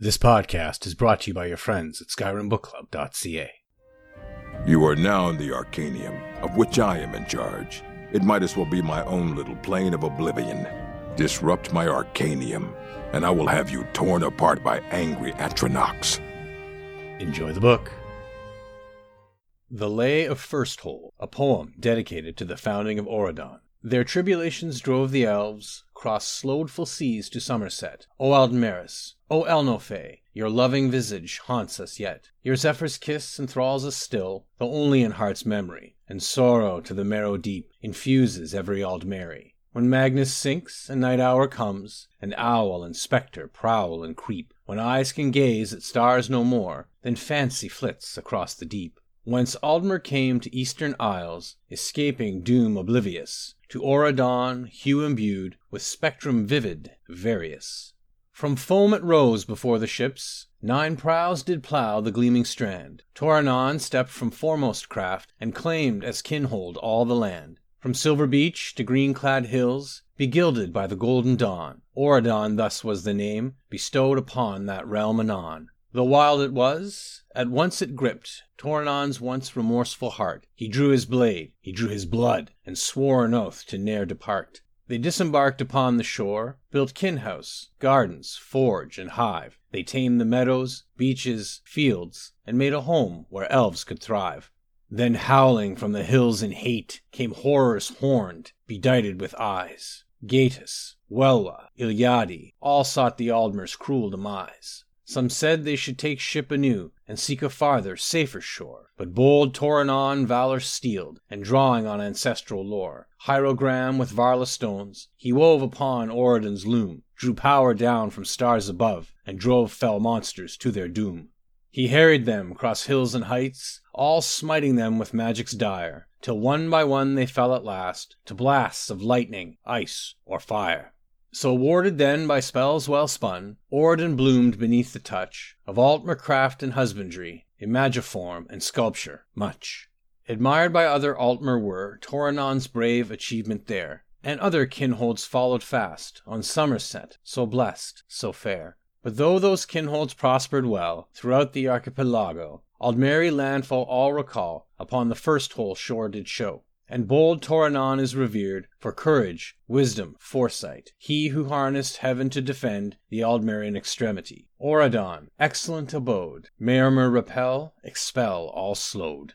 This podcast is brought to you by your friends at SkyrimBookClub.ca. You are now in the Arcanaeum, of which I am in charge. It might as well be my own little plane of oblivion. Disrupt my Arcanaeum, and I will have you torn apart by angry Atronachs. Enjoy the book. The Lay of Firsthold, a poem dedicated to the founding of Auridon. Their tribulations drove the elves cross slowful seas to Summerset. O Aldmeris, O Elnofey, your loving visage haunts us yet. Your zephyr's kiss enthralls us still, though only in heart's memory, and sorrow to the marrow deep infuses every Aldmeri. When Magnus sinks and night hour comes, and owl and spectre prowl and creep, when eyes can gaze at stars no more, then fancy flits across the deep. Whence Aldmer came to eastern isles, escaping doom oblivious, to Auridon, hue imbued with spectrum vivid, various. From foam it rose before the ships, nine prows did plough the gleaming strand. Torinaan stepped from foremost craft, and claimed as kinhold all the land. From silver beach to green clad hills, begilded by the golden dawn, Auridon thus was the name bestowed upon that realm anon. Though wild it was, at once it gripped Torinaan's once remorseful heart. He drew his blade, he drew his blood, and swore an oath to ne'er depart. They disembarked upon the shore, built kin house, gardens, forge, and hive. They tamed the meadows, beaches, fields, and made a home where elves could thrive. Then howling from the hills in hate came horrors horned, bedighted with eyes. Gaitus, Wella, Iliadi, all sought the Aldmer's cruel demise. Some said they should take ship anew and seek a farther, safer shore. But bold Torinaan valor steeled, and drawing on ancestral lore, hierogram with Varla stones, he wove upon Auridon's loom, drew power down from stars above, and drove fell monsters to their doom. He harried them cross hills and heights, all smiting them with magics dire, till one by one they fell at last to blasts of lightning, ice, or fire. So warded then by spells well spun, Auridon bloomed beneath the touch Of Altmer craft and husbandry, imagiform and sculpture, much. Admired by other Altmer were Torinaan's brave achievement there, and other kinholds followed fast On Summerset, so blessed, so fair. But though those kinholds prospered well Throughout the archipelago, Aldmeri landfall all recall Upon the first whole shore did show. And bold Torinaan is revered for courage, wisdom, foresight, he who harnessed heaven to defend the Aldmerian extremity. Auridon, excellent abode, Maormer repel, expel all slowed.